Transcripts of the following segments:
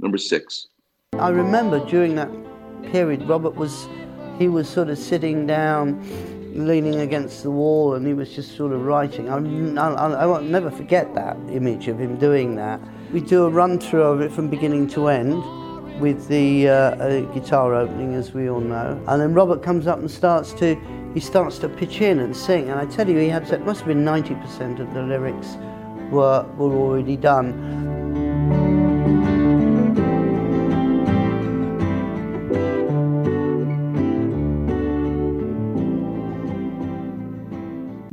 Number six. I remember during that period, Robert was, he was sort of sitting down, leaning against the wall, and he was just sort of writing. I, I, I won't never forget that image of him doing that. We do a run through of it from beginning to end with the uh, uh, guitar opening, as we all know. And then Robert comes up and starts to, he starts to pitch in and sing. And I tell you, he had, it must have been 90% of the lyrics were, were already done.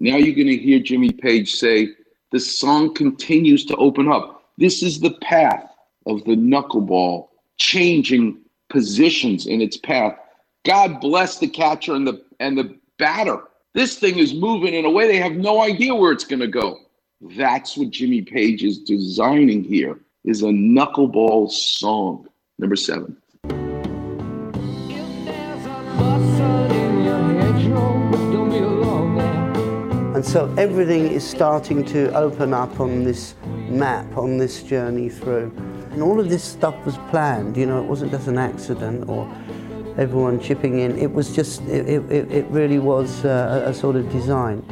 Now you're going to hear Jimmy Page say, the song continues to open up. This is the path of the knuckleball changing positions in its path. God bless the catcher and the and the batter. This thing is moving in a way they have no idea where it's going to go. That's what Jimmy Page is designing here is a knuckleball song. Number 7. And so everything is starting to open up on this map, on this journey through. And all of this stuff was planned, you know, it wasn't just an accident or everyone chipping in. It was just, it, it, it really was uh, a, a sort of design.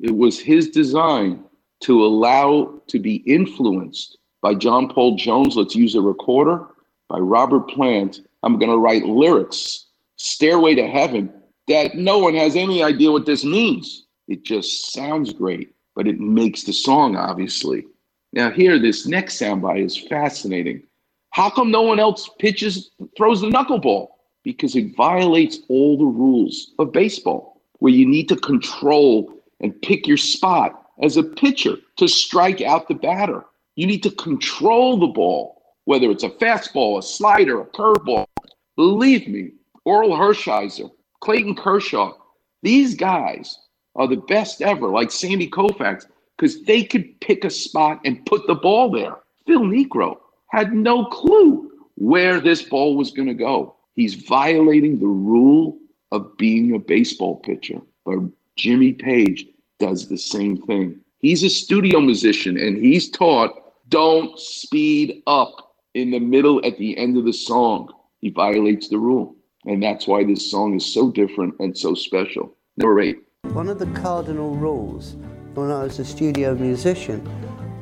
It was his design to allow to be influenced by John Paul Jones, let's use a recorder, by Robert Plant. I'm going to write lyrics, Stairway to Heaven, that no one has any idea what this means. It just sounds great, but it makes the song, obviously. Now, here, this next soundbite is fascinating. How come no one else pitches, throws the knuckleball? Because it violates all the rules of baseball, where you need to control and pick your spot as a pitcher to strike out the batter. You need to control the ball, whether it's a fastball, a slider, a curveball. Believe me, Orel Hershiser, Clayton Kershaw, these guys are the best ever, like Sandy Koufax, because they could pick a spot and put the ball there. Phil Niekro had no clue where this ball was going to go. He's violating the rule of being a baseball pitcher. But Jimmy Page does the same thing. He's a studio musician and he's taught don't speed up in the middle at the end of the song. He violates the rule. And that's why this song is so different and so special. Number eight. One of the cardinal rules when I was a studio musician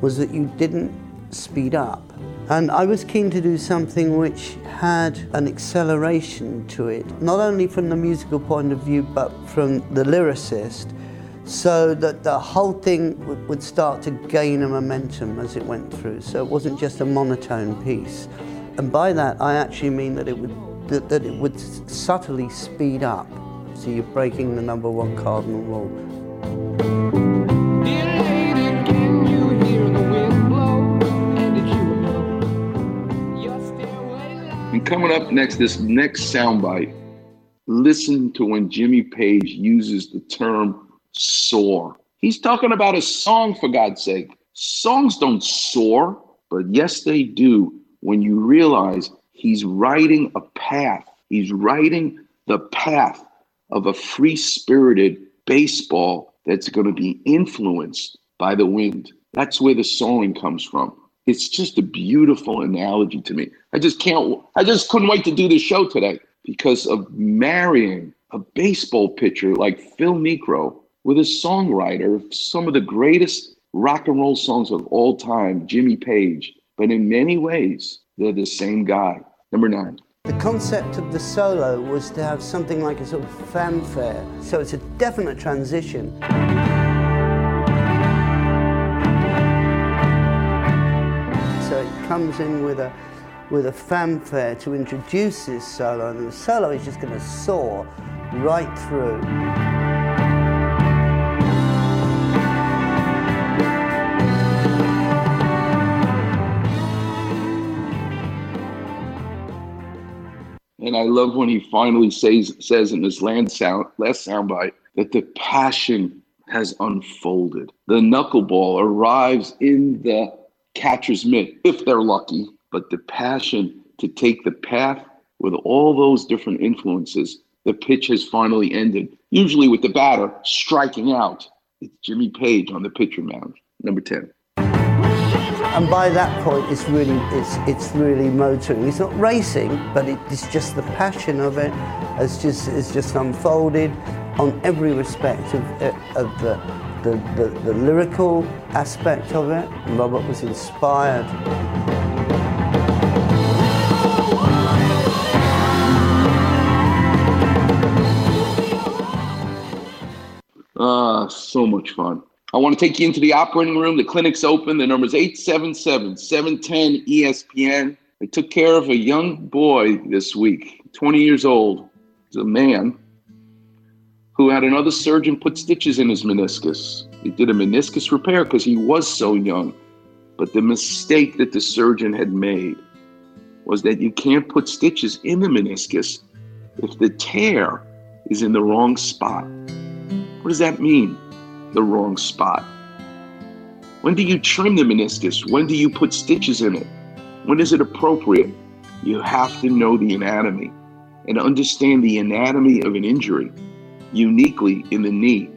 was that you didn't speed up. And I was keen to do something which had an acceleration to it, not only from the musical point of view, but from the lyricist, so that the whole thing would start to gain a momentum as it went through. So it wasn't just a monotone piece. And by that, I actually mean that it would, that, that it would subtly speed up. So you're breaking the number one cardinal rule. And coming up next, this next soundbite, listen to when Jimmy Page uses the term soar. He's talking about a song, for God's sake. Songs don't soar, but yes, they do when you realize he's writing a path. He's writing the path of a free spirited baseball that's going to be influenced by the wind. That's where the soaring comes from. It's just a beautiful analogy to me. I just can't, I just couldn't wait to do this show today because of marrying a baseball pitcher like Phil Niekro with a songwriter of some of the greatest rock and roll songs of all time, Jimmy Page. But in many ways, they're the same guy. Number nine. The concept of the solo was to have something like a sort of fanfare. So it's a definite transition. So it comes in with a with a fanfare to introduce this solo, and the solo is just going to soar right through. And I love when he finally says says in this last sound last soundbite that the passion has unfolded. The knuckleball arrives in the catcher's mitt, if they're lucky, but the passion to take the path with all those different influences, the pitch has finally ended, usually with the batter striking out It's Jimmy Page on the pitcher mound, number 10. And by that point, it's really, it's, it's really motoring. It's not racing, but it, it's just the passion of it has just, it's just unfolded on every respect of, of the, the, the, the lyrical aspect of it. Robert was inspired. Ah, so much fun. I want to take you into the operating room. The clinic's open. The number is 877 710 ESPN. They took care of a young boy this week, 20 years old. He's a man who had another surgeon put stitches in his meniscus. He did a meniscus repair because he was so young. But the mistake that the surgeon had made was that you can't put stitches in the meniscus if the tear is in the wrong spot. What does that mean? The wrong spot. When do you trim the meniscus? When do you put stitches in it? When is it appropriate? You have to know the anatomy and understand the anatomy of an injury uniquely in the knee.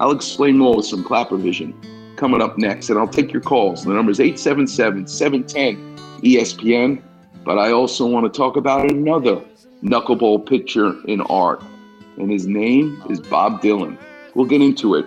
I'll explain more with some Klapper vision coming up next, and I'll take your calls. The number is 877 710 ESPN. But I also want to talk about another knuckleball pitcher in art and his name is Bob Dylan. We'll get into it